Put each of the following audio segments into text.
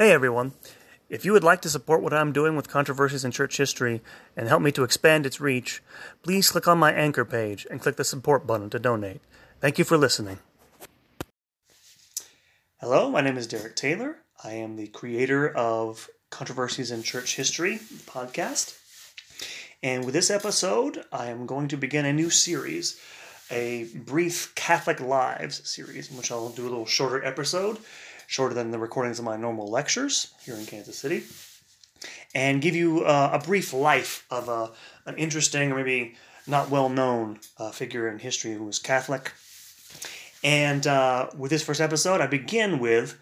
Hey everyone. If you would like to support what I'm doing with controversies in church history and help me to expand its reach, please click on my anchor page and click the support button to donate. Thank you for listening. Hello, my name is Derek Taylor. I am the creator of Controversies in Church History podcast. And with this episode, I am going to begin a new series, a brief Catholic Lives series, in which I'll do a little shorter episode shorter than the recordings of my normal lectures here in Kansas City, and give you uh, a brief life of a, an interesting or maybe not well known uh, figure in history who was Catholic. And uh, with this first episode, I begin with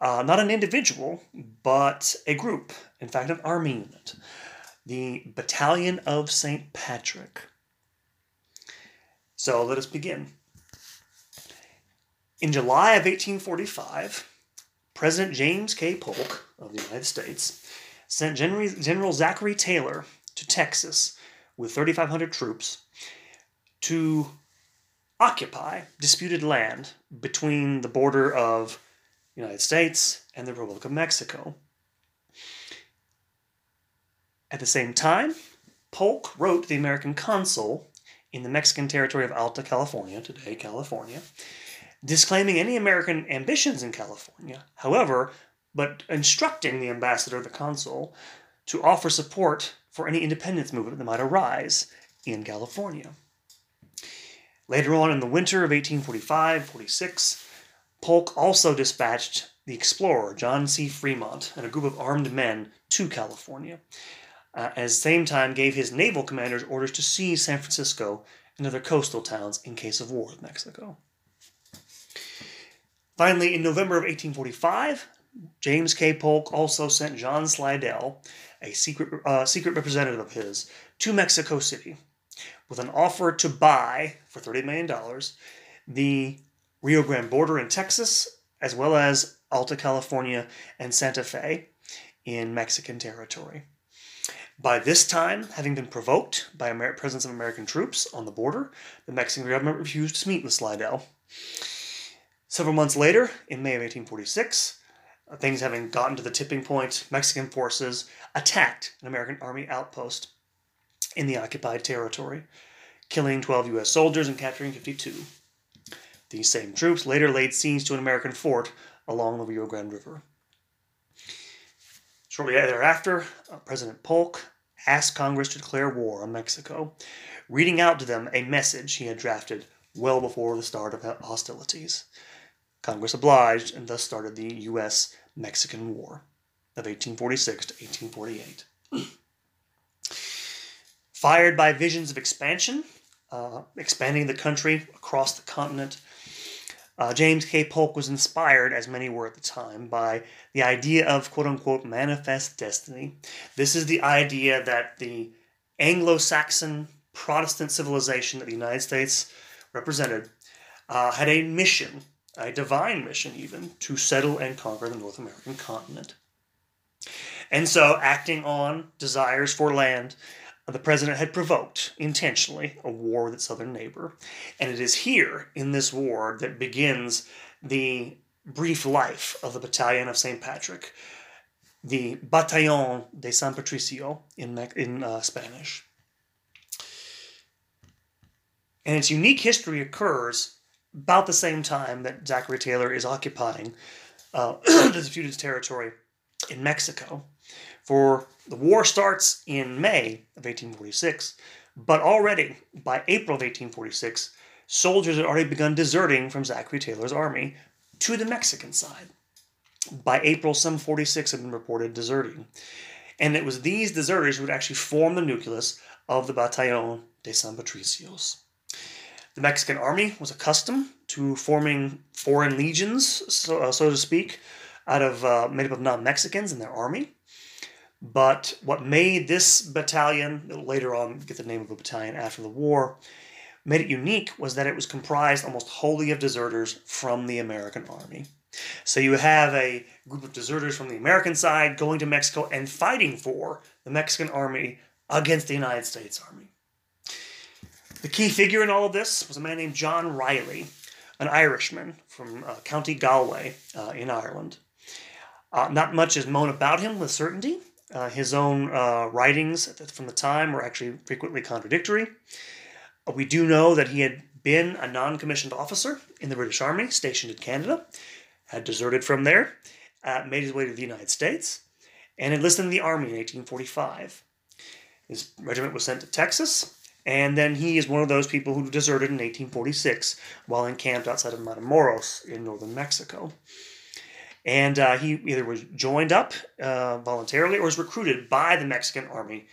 uh, not an individual, but a group, in fact, an army unit, the Battalion of St. Patrick. So let us begin. In July of 1845, President James K. Polk of the United States sent General Zachary Taylor to Texas with 3,500 troops to occupy disputed land between the border of the United States and the Republic of Mexico. At the same time, Polk wrote the American consul in the Mexican territory of Alta California, today California, disclaiming any American ambitions in California, however, but instructing the ambassador, the consul, to offer support for any independence movement that might arise in California. Later on in the winter of 1845 46, Polk also dispatched the explorer John C. Fremont and a group of armed men to California. Uh, at the same time, gave his naval commanders orders to seize San Francisco and other coastal towns in case of war with Mexico. Finally, in November of 1845, James K. Polk also sent John Slidell, a secret, uh, secret representative of his, to Mexico City with an offer to buy, for $30 million, the Rio Grande border in Texas, as well as Alta California and Santa Fe in Mexican territory. By this time, having been provoked by the presence of American troops on the border, the Mexican government refused to meet with Slidell. Several months later, in May of 1846, uh, things having gotten to the tipping point, Mexican forces attacked an American army outpost in the occupied territory, killing 12 U.S. soldiers and capturing 52. These same troops later laid siege to an American fort along the Rio Grande River. Shortly thereafter, uh, President Polk asked Congress to declare war on Mexico, reading out to them a message he had drafted well before the start of hostilities. Congress obliged and thus started the U.S. Mexican War of 1846 to 1848. Fired by visions of expansion, uh, expanding the country across the continent, uh, James K. Polk was inspired, as many were at the time, by the idea of quote unquote manifest destiny. This is the idea that the Anglo Saxon Protestant civilization that the United States represented uh, had a mission a divine mission even, to settle and conquer the North American continent. And so, acting on desires for land, the president had provoked intentionally a war with its southern neighbor. And it is here in this war that begins the brief life of the Battalion of St. Patrick, the Batallón de San Patricio in, in uh, Spanish. And its unique history occurs about the same time that Zachary Taylor is occupying uh, the disputed territory in Mexico. For the war starts in May of 1846, but already by April of 1846, soldiers had already begun deserting from Zachary Taylor's army to the Mexican side. By April, some 46 had been reported deserting. And it was these deserters who would actually form the nucleus of the Batallon de San Patricios. The Mexican army was accustomed to forming foreign legions, so, uh, so to speak, out of uh, made up of non-Mexicans in their army. But what made this battalion, later on get the name of a battalion after the war, made it unique was that it was comprised almost wholly of deserters from the American army. So you have a group of deserters from the American side going to Mexico and fighting for the Mexican army against the United States army. The key figure in all of this was a man named John Riley, an Irishman from uh, County Galway uh, in Ireland. Uh, not much is known about him with certainty. Uh, his own uh, writings from the time were actually frequently contradictory. Uh, we do know that he had been a non commissioned officer in the British Army stationed in Canada, had deserted from there, made his way to the United States, and enlisted in the Army in 1845. His regiment was sent to Texas, and then he is one of those people who deserted in 1846 while encamped outside of Matamoros in northern Mexico. And uh, he either was joined up uh, voluntarily or was recruited by the Mexican army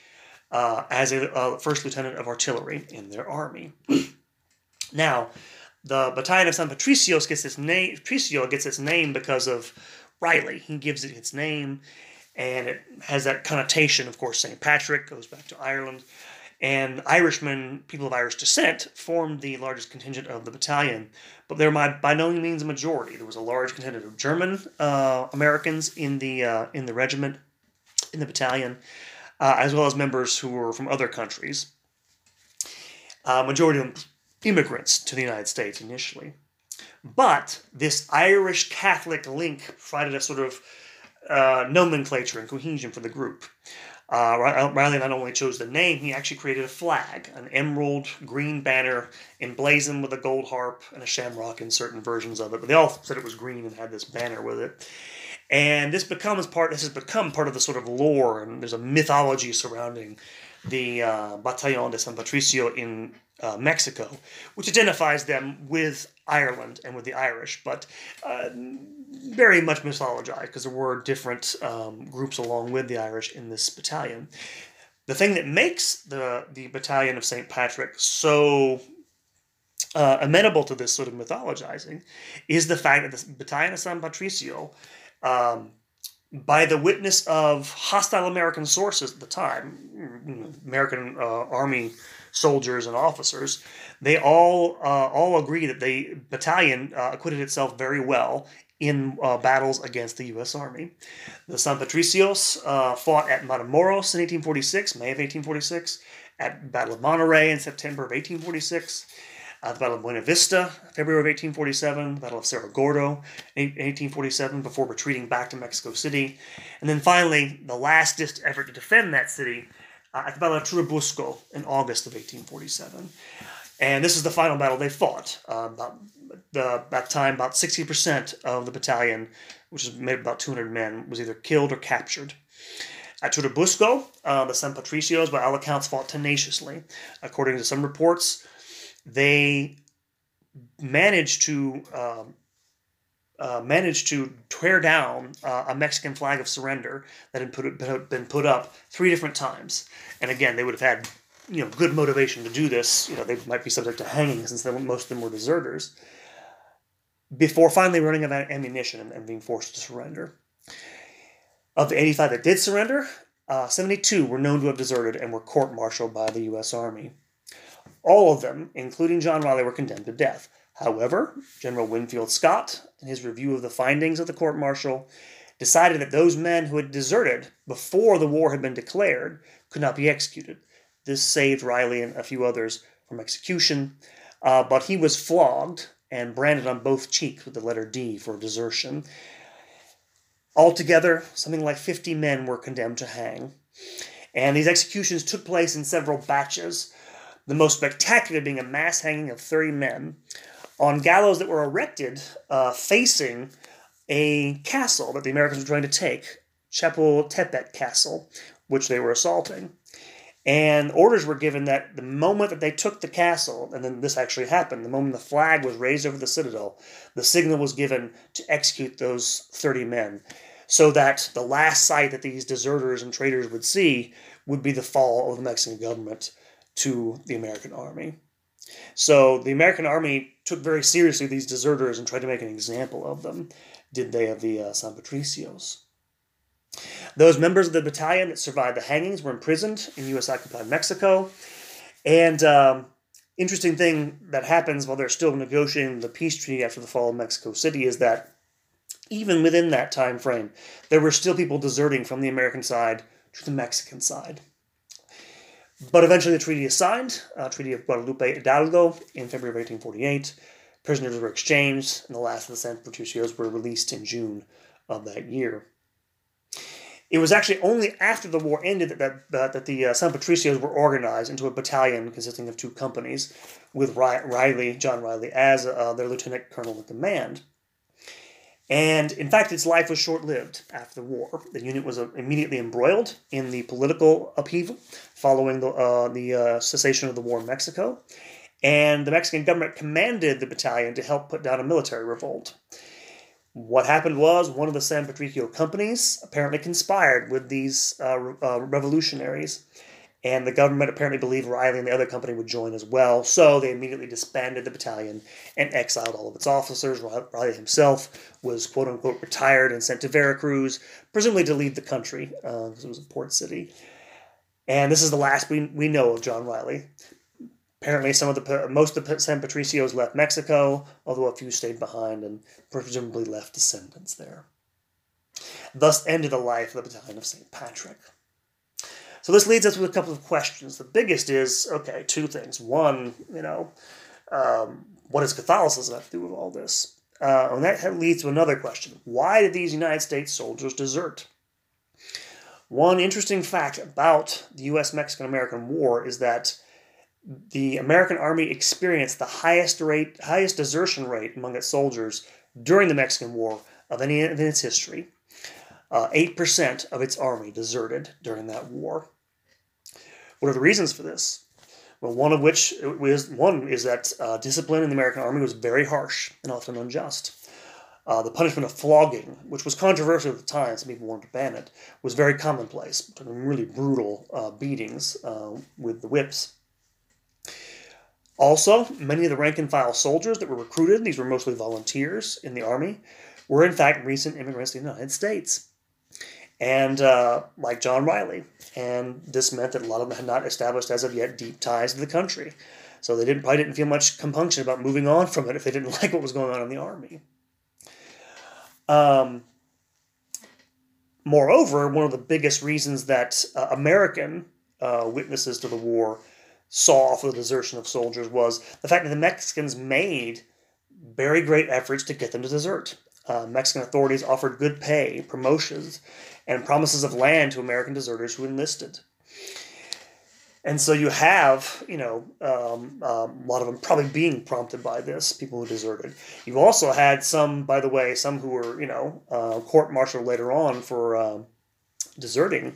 uh, as a uh, first lieutenant of artillery in their army. now, the battalion of San Patricio gets its name. Patricio gets its name because of Riley. He gives it its name, and it has that connotation. Of course, St. Patrick goes back to Ireland, and Irishmen, people of Irish descent, formed the largest contingent of the battalion. But they're by, by no means a majority. There was a large contingent of German uh, Americans in the uh, in the regiment, in the battalion, uh, as well as members who were from other countries. Uh, majority of immigrants to the United States initially. But this Irish Catholic link provided a sort of uh, nomenclature and cohesion for the group. Uh, Riley not only chose the name, he actually created a flag, an emerald green banner emblazoned with a gold harp and a shamrock in certain versions of it. But they all said it was green and had this banner with it. And this becomes part. This has become part of the sort of lore, and there's a mythology surrounding the uh, Batallon de San Patricio in uh, Mexico, which identifies them with Ireland and with the Irish, but uh, very much mythologized because there were different um, groups along with the Irish in this battalion. The thing that makes the, the battalion of St. Patrick so uh, amenable to this sort of mythologizing is the fact that the battalion of San Patricio um, by the witness of hostile American sources at the time, American uh, Army soldiers and officers, they all uh, all agree that the battalion uh, acquitted itself very well in uh, battles against the U.S. Army. The San Patricios uh, fought at Matamoros in 1846, May of 1846, at Battle of Monterrey in September of 1846 uh, the Battle of Buena Vista, February of 1847, the Battle of Cerro Gordo, in 1847, before retreating back to Mexico City. And then finally, the last effort to defend that city at the Battle of Churubusco in August of 1847. And this is the final battle they fought. Uh, about the, that time, about 60% of the battalion, which is made about 200 men, was either killed or captured. At Churubusco, uh, the San Patricios, by all accounts, fought tenaciously. According to some reports, they managed to um, uh, managed to tear down uh, a Mexican flag of surrender that had put, been put up three different times. And again, they would have had you know good motivation to do this. You know, they might be subject to hanging since they, most of them were deserters. Before finally running out of ammunition and, and being forced to surrender. Of the 85 that did surrender, uh, 72 were known to have deserted and were court-martialed by the U.S. Army. All of them, including John Riley, were condemned to death. However, General Winfield Scott, in his review of the findings of the court martial, decided that those men who had deserted before the war had been declared could not be executed. This saved Riley and a few others from execution, uh, but he was flogged and branded on both cheeks with the letter D for desertion. Altogether, something like 50 men were condemned to hang. And these executions took place in several batches the most spectacular being a mass hanging of 30 men on gallows that were erected uh, facing a castle that the Americans were trying to take, Chapultepec Castle, which they were assaulting. And orders were given that the moment that they took the castle, and then this actually happened, the moment the flag was raised over the citadel, the signal was given to execute those 30 men, so that the last sight that these deserters and traitors would see would be the fall of the Mexican government to the American army. So the American army took very seriously these deserters and tried to make an example of them, did they of the uh, San Patricios. Those members of the battalion that survived the hangings were imprisoned in U.S. occupied Mexico. And um, interesting thing that happens while they're still negotiating the peace treaty after the fall of Mexico City is that even within that time frame, there were still people deserting from the American side to the Mexican side. But eventually the treaty is signed, uh, Treaty of Guadalupe Hidalgo, in February of 1848. Prisoners were exchanged, and the last of the San Patricios were released in June of that year. It was actually only after the war ended that, that, that the uh, San Patricios were organized into a battalion consisting of two companies, with Riley, John Riley, as uh, their lieutenant colonel in command. And in fact, its life was short lived after the war. The unit was uh, immediately embroiled in the political upheaval following the, uh, the uh, cessation of the war in Mexico. And the Mexican government commanded the battalion to help put down a military revolt. What happened was one of the San Patricio companies apparently conspired with these uh, uh, revolutionaries and the government apparently believed Riley and the other company would join as well. So they immediately disbanded the battalion and exiled all of its officers. Riley himself was quote unquote retired and sent to Veracruz, presumably to leave the country because uh, it was a port city. And this is the last we, we know of John Riley. Apparently, some of the most of the San Patricios left Mexico, although a few stayed behind and presumably left descendants there. Thus ended the life of the Battalion of St. Patrick. So this leads us with a couple of questions. The biggest is okay, two things. One, you know, um, what does Catholicism have to do with all this? Uh, and that leads to another question: Why did these United States soldiers desert? One interesting fact about the U.S. Mexican American War is that the American Army experienced the highest rate, highest desertion rate among its soldiers during the Mexican War of any in its history. Uh, 8% of its army deserted during that war. What are the reasons for this? Well, one of which is one is that uh, discipline in the American Army was very harsh and often unjust. Uh, the punishment of flogging, which was controversial at the time, some people wanted to ban it, was very commonplace. Really brutal uh, beatings uh, with the whips. Also, many of the rank and file soldiers that were recruited, these were mostly volunteers in the Army, were in fact recent immigrants to the United States and uh, like John Riley. And this meant that a lot of them had not established as of yet deep ties to the country. So they didn't probably didn't feel much compunction about moving on from it if they didn't like what was going on in the army. Um, moreover, one of the biggest reasons that uh, American uh, witnesses to the war saw for the desertion of soldiers was the fact that the Mexicans made very great efforts to get them to desert. Uh, Mexican authorities offered good pay, promotions, and promises of land to American deserters who enlisted. And so you have, you know, um, um, a lot of them probably being prompted by this, people who deserted. You've also had some, by the way, some who were, you know, uh, court-martialed later on for uh, deserting,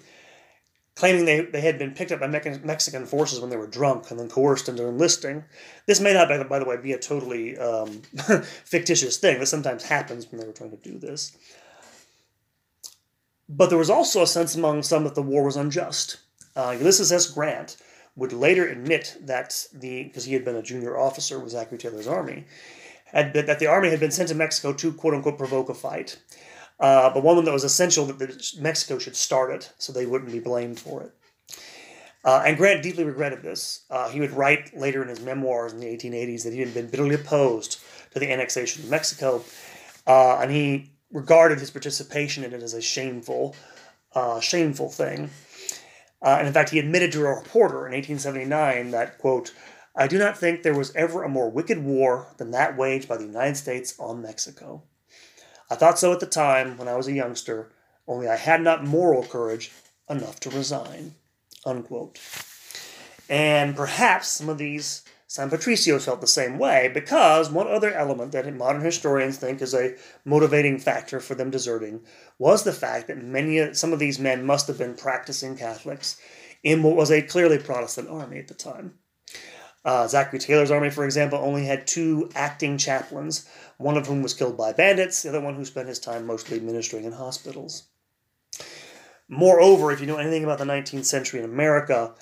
claiming they, they had been picked up by Mexican forces when they were drunk and then coerced into enlisting. This may not, by the way, be a totally um, fictitious thing. This sometimes happens when they were trying to do this. But there was also a sense among some that the war was unjust. Uh, Ulysses S. Grant would later admit that the because he had been a junior officer with Zachary Taylor's army, had that the army had been sent to Mexico to quote unquote provoke a fight, uh, but one that was essential that Mexico should start it so they wouldn't be blamed for it. Uh, and Grant deeply regretted this. Uh, he would write later in his memoirs in the 1880s that he had been bitterly opposed to the annexation of Mexico, uh, and he regarded his participation in it as a shameful, uh, shameful thing. Uh, and in fact, he admitted to a reporter in 1879 that, quote, I do not think there was ever a more wicked war than that waged by the United States on Mexico. I thought so at the time when I was a youngster, only I had not moral courage enough to resign. Unquote. And perhaps some of these San Patricio felt the same way because one other element that modern historians think is a motivating factor for them deserting was the fact that many some of these men must have been practicing Catholics in what was a clearly Protestant army at the time. Uh, Zachary Taylor's army, for example, only had two acting chaplains, one of whom was killed by bandits, the other one who spent his time mostly ministering in hospitals. Moreover, if you know anything about the 19th century in America,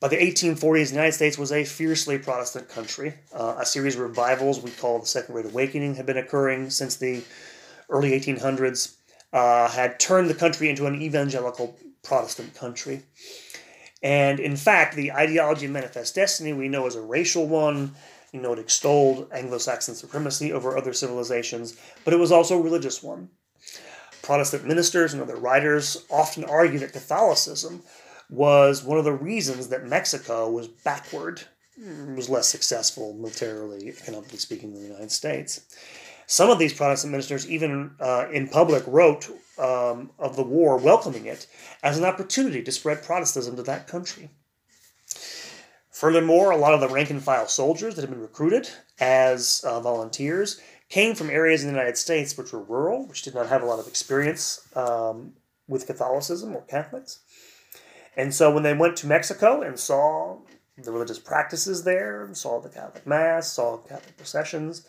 by the 1840s, the United States was a fiercely Protestant country. Uh, a series of revivals we call the Second Great Awakening had been occurring since the early 1800s, uh, had turned the country into an evangelical Protestant country. And in fact, the ideology of Manifest Destiny we know as a racial one. You know, it extolled Anglo Saxon supremacy over other civilizations, but it was also a religious one. Protestant ministers and other writers often argue that Catholicism was one of the reasons that Mexico was backward, was less successful militarily, economically speaking, than the United States. Some of these Protestant ministers, even uh, in public, wrote um, of the war, welcoming it as an opportunity to spread Protestantism to that country. Furthermore, a lot of the rank and file soldiers that had been recruited as uh, volunteers came from areas in the United States which were rural, which did not have a lot of experience um, with Catholicism or Catholics. And so when they went to Mexico and saw the religious practices there, saw the Catholic Mass, saw Catholic processions,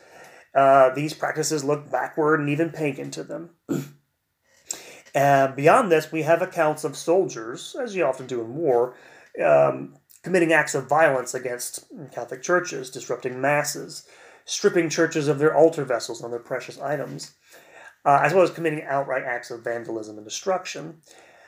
uh, these practices look backward and even pagan to them. and beyond this, we have accounts of soldiers, as you often do in war, um, committing acts of violence against Catholic churches, disrupting masses, stripping churches of their altar vessels and other precious items, uh, as well as committing outright acts of vandalism and destruction,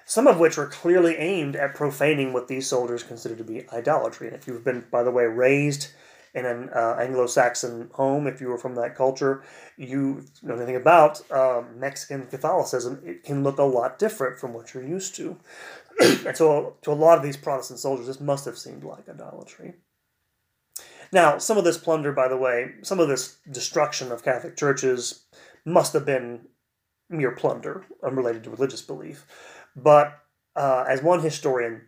some of which were clearly aimed at profaning what these soldiers considered to be idolatry. And if you've been, by the way, raised in an uh, Anglo-Saxon home, if you were from that culture, you know anything about um, Mexican Catholicism, it can look a lot different from what you're used to. and so, to a lot of these Protestant soldiers, this must have seemed like idolatry. Now, some of this plunder, by the way, some of this destruction of Catholic churches must have been mere plunder, unrelated to religious belief. But uh, as one historian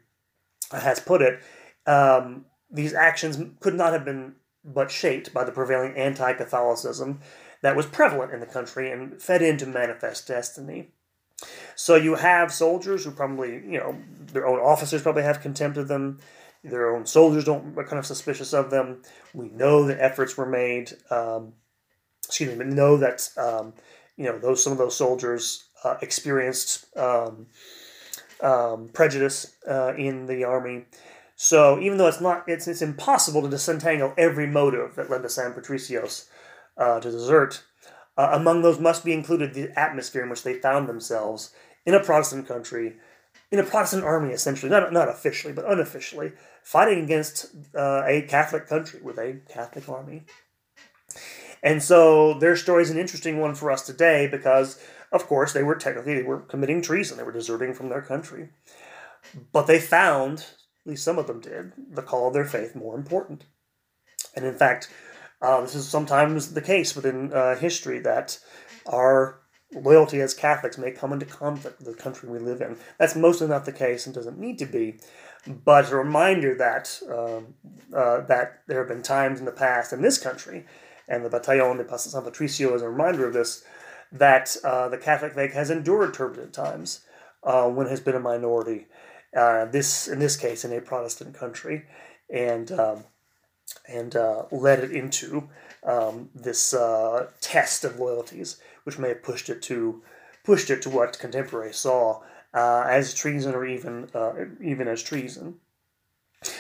has put it, um, these actions could not have been but shaped by the prevailing anti Catholicism that was prevalent in the country and fed into manifest destiny. So you have soldiers who probably, you know, their own officers probably have contempt of them. Their own soldiers don't are kind of suspicious of them. We know that efforts were made. Um, excuse me, but know that um, you know those some of those soldiers uh, experienced um, um prejudice uh, in the army. So even though it's not, it's it's impossible to disentangle every motive that led to San Patricios uh, to desert. Uh, among those must be included the atmosphere in which they found themselves in a Protestant country, in a Protestant army, essentially, not, not officially, but unofficially, fighting against uh, a Catholic country with a Catholic army. And so their story is an interesting one for us today because, of course, they were technically they were committing treason. They were deserting from their country. But they found, at least some of them did, the call of their faith more important. And in fact, uh, this is sometimes the case within uh, history that our loyalty as Catholics may come into conflict with the country we live in. That's mostly not the case and doesn't need to be, but a reminder that um, uh, that there have been times in the past in this country, and the Batallon de San Patricio is a reminder of this, that uh, the Catholic faith has endured turbulent times uh, when it has been a minority. Uh, this, in this case, in a Protestant country, and um, and uh, led it into um, this uh, test of loyalties, which may have pushed it to pushed it to what contemporaries saw uh, as treason or even uh, even as treason.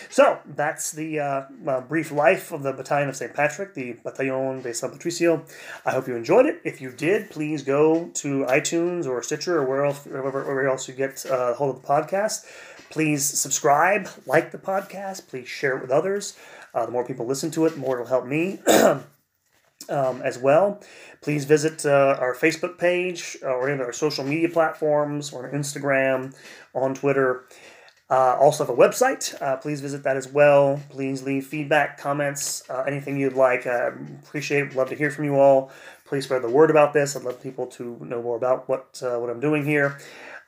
So that's the uh, uh, brief life of the Battalion of St. Patrick, the Batallon de San Patricio. I hope you enjoyed it. If you did, please go to iTunes or Stitcher or where else, wherever, wherever else you get uh, hold of the podcast. Please subscribe, like the podcast. Please share it with others. Uh, the more people listen to it, the more it'll help me um, as well. Please visit uh, our Facebook page uh, or any of our social media platforms or on Instagram, on Twitter. Uh, also have a website. Uh, please visit that as well. Please leave feedback, comments, uh, anything you'd like. I appreciate. Love to hear from you all. Please spread the word about this. I'd love people to know more about what what I'm doing here.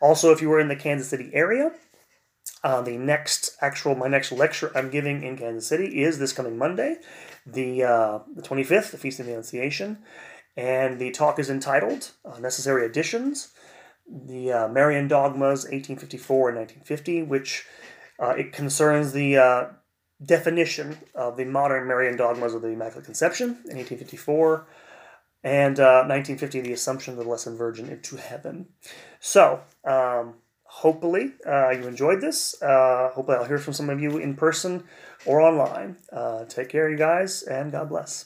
Also, if you were in the Kansas City area, uh, the next actual, my next lecture I'm giving in Kansas City is this coming Monday, the uh, the 25th, the Feast of the Annunciation, and the talk is entitled uh, "Necessary Additions: The uh, Marian Dogmas 1854 and 1950," which uh, it concerns the uh, definition of the modern Marian dogmas of the Immaculate Conception in 1854 and 1950, the Assumption of the Blessed Virgin into Heaven. So. Um, hopefully uh, you enjoyed this. Uh, hopefully I'll hear from some of you in person or online. Uh, take care, you guys, and God bless.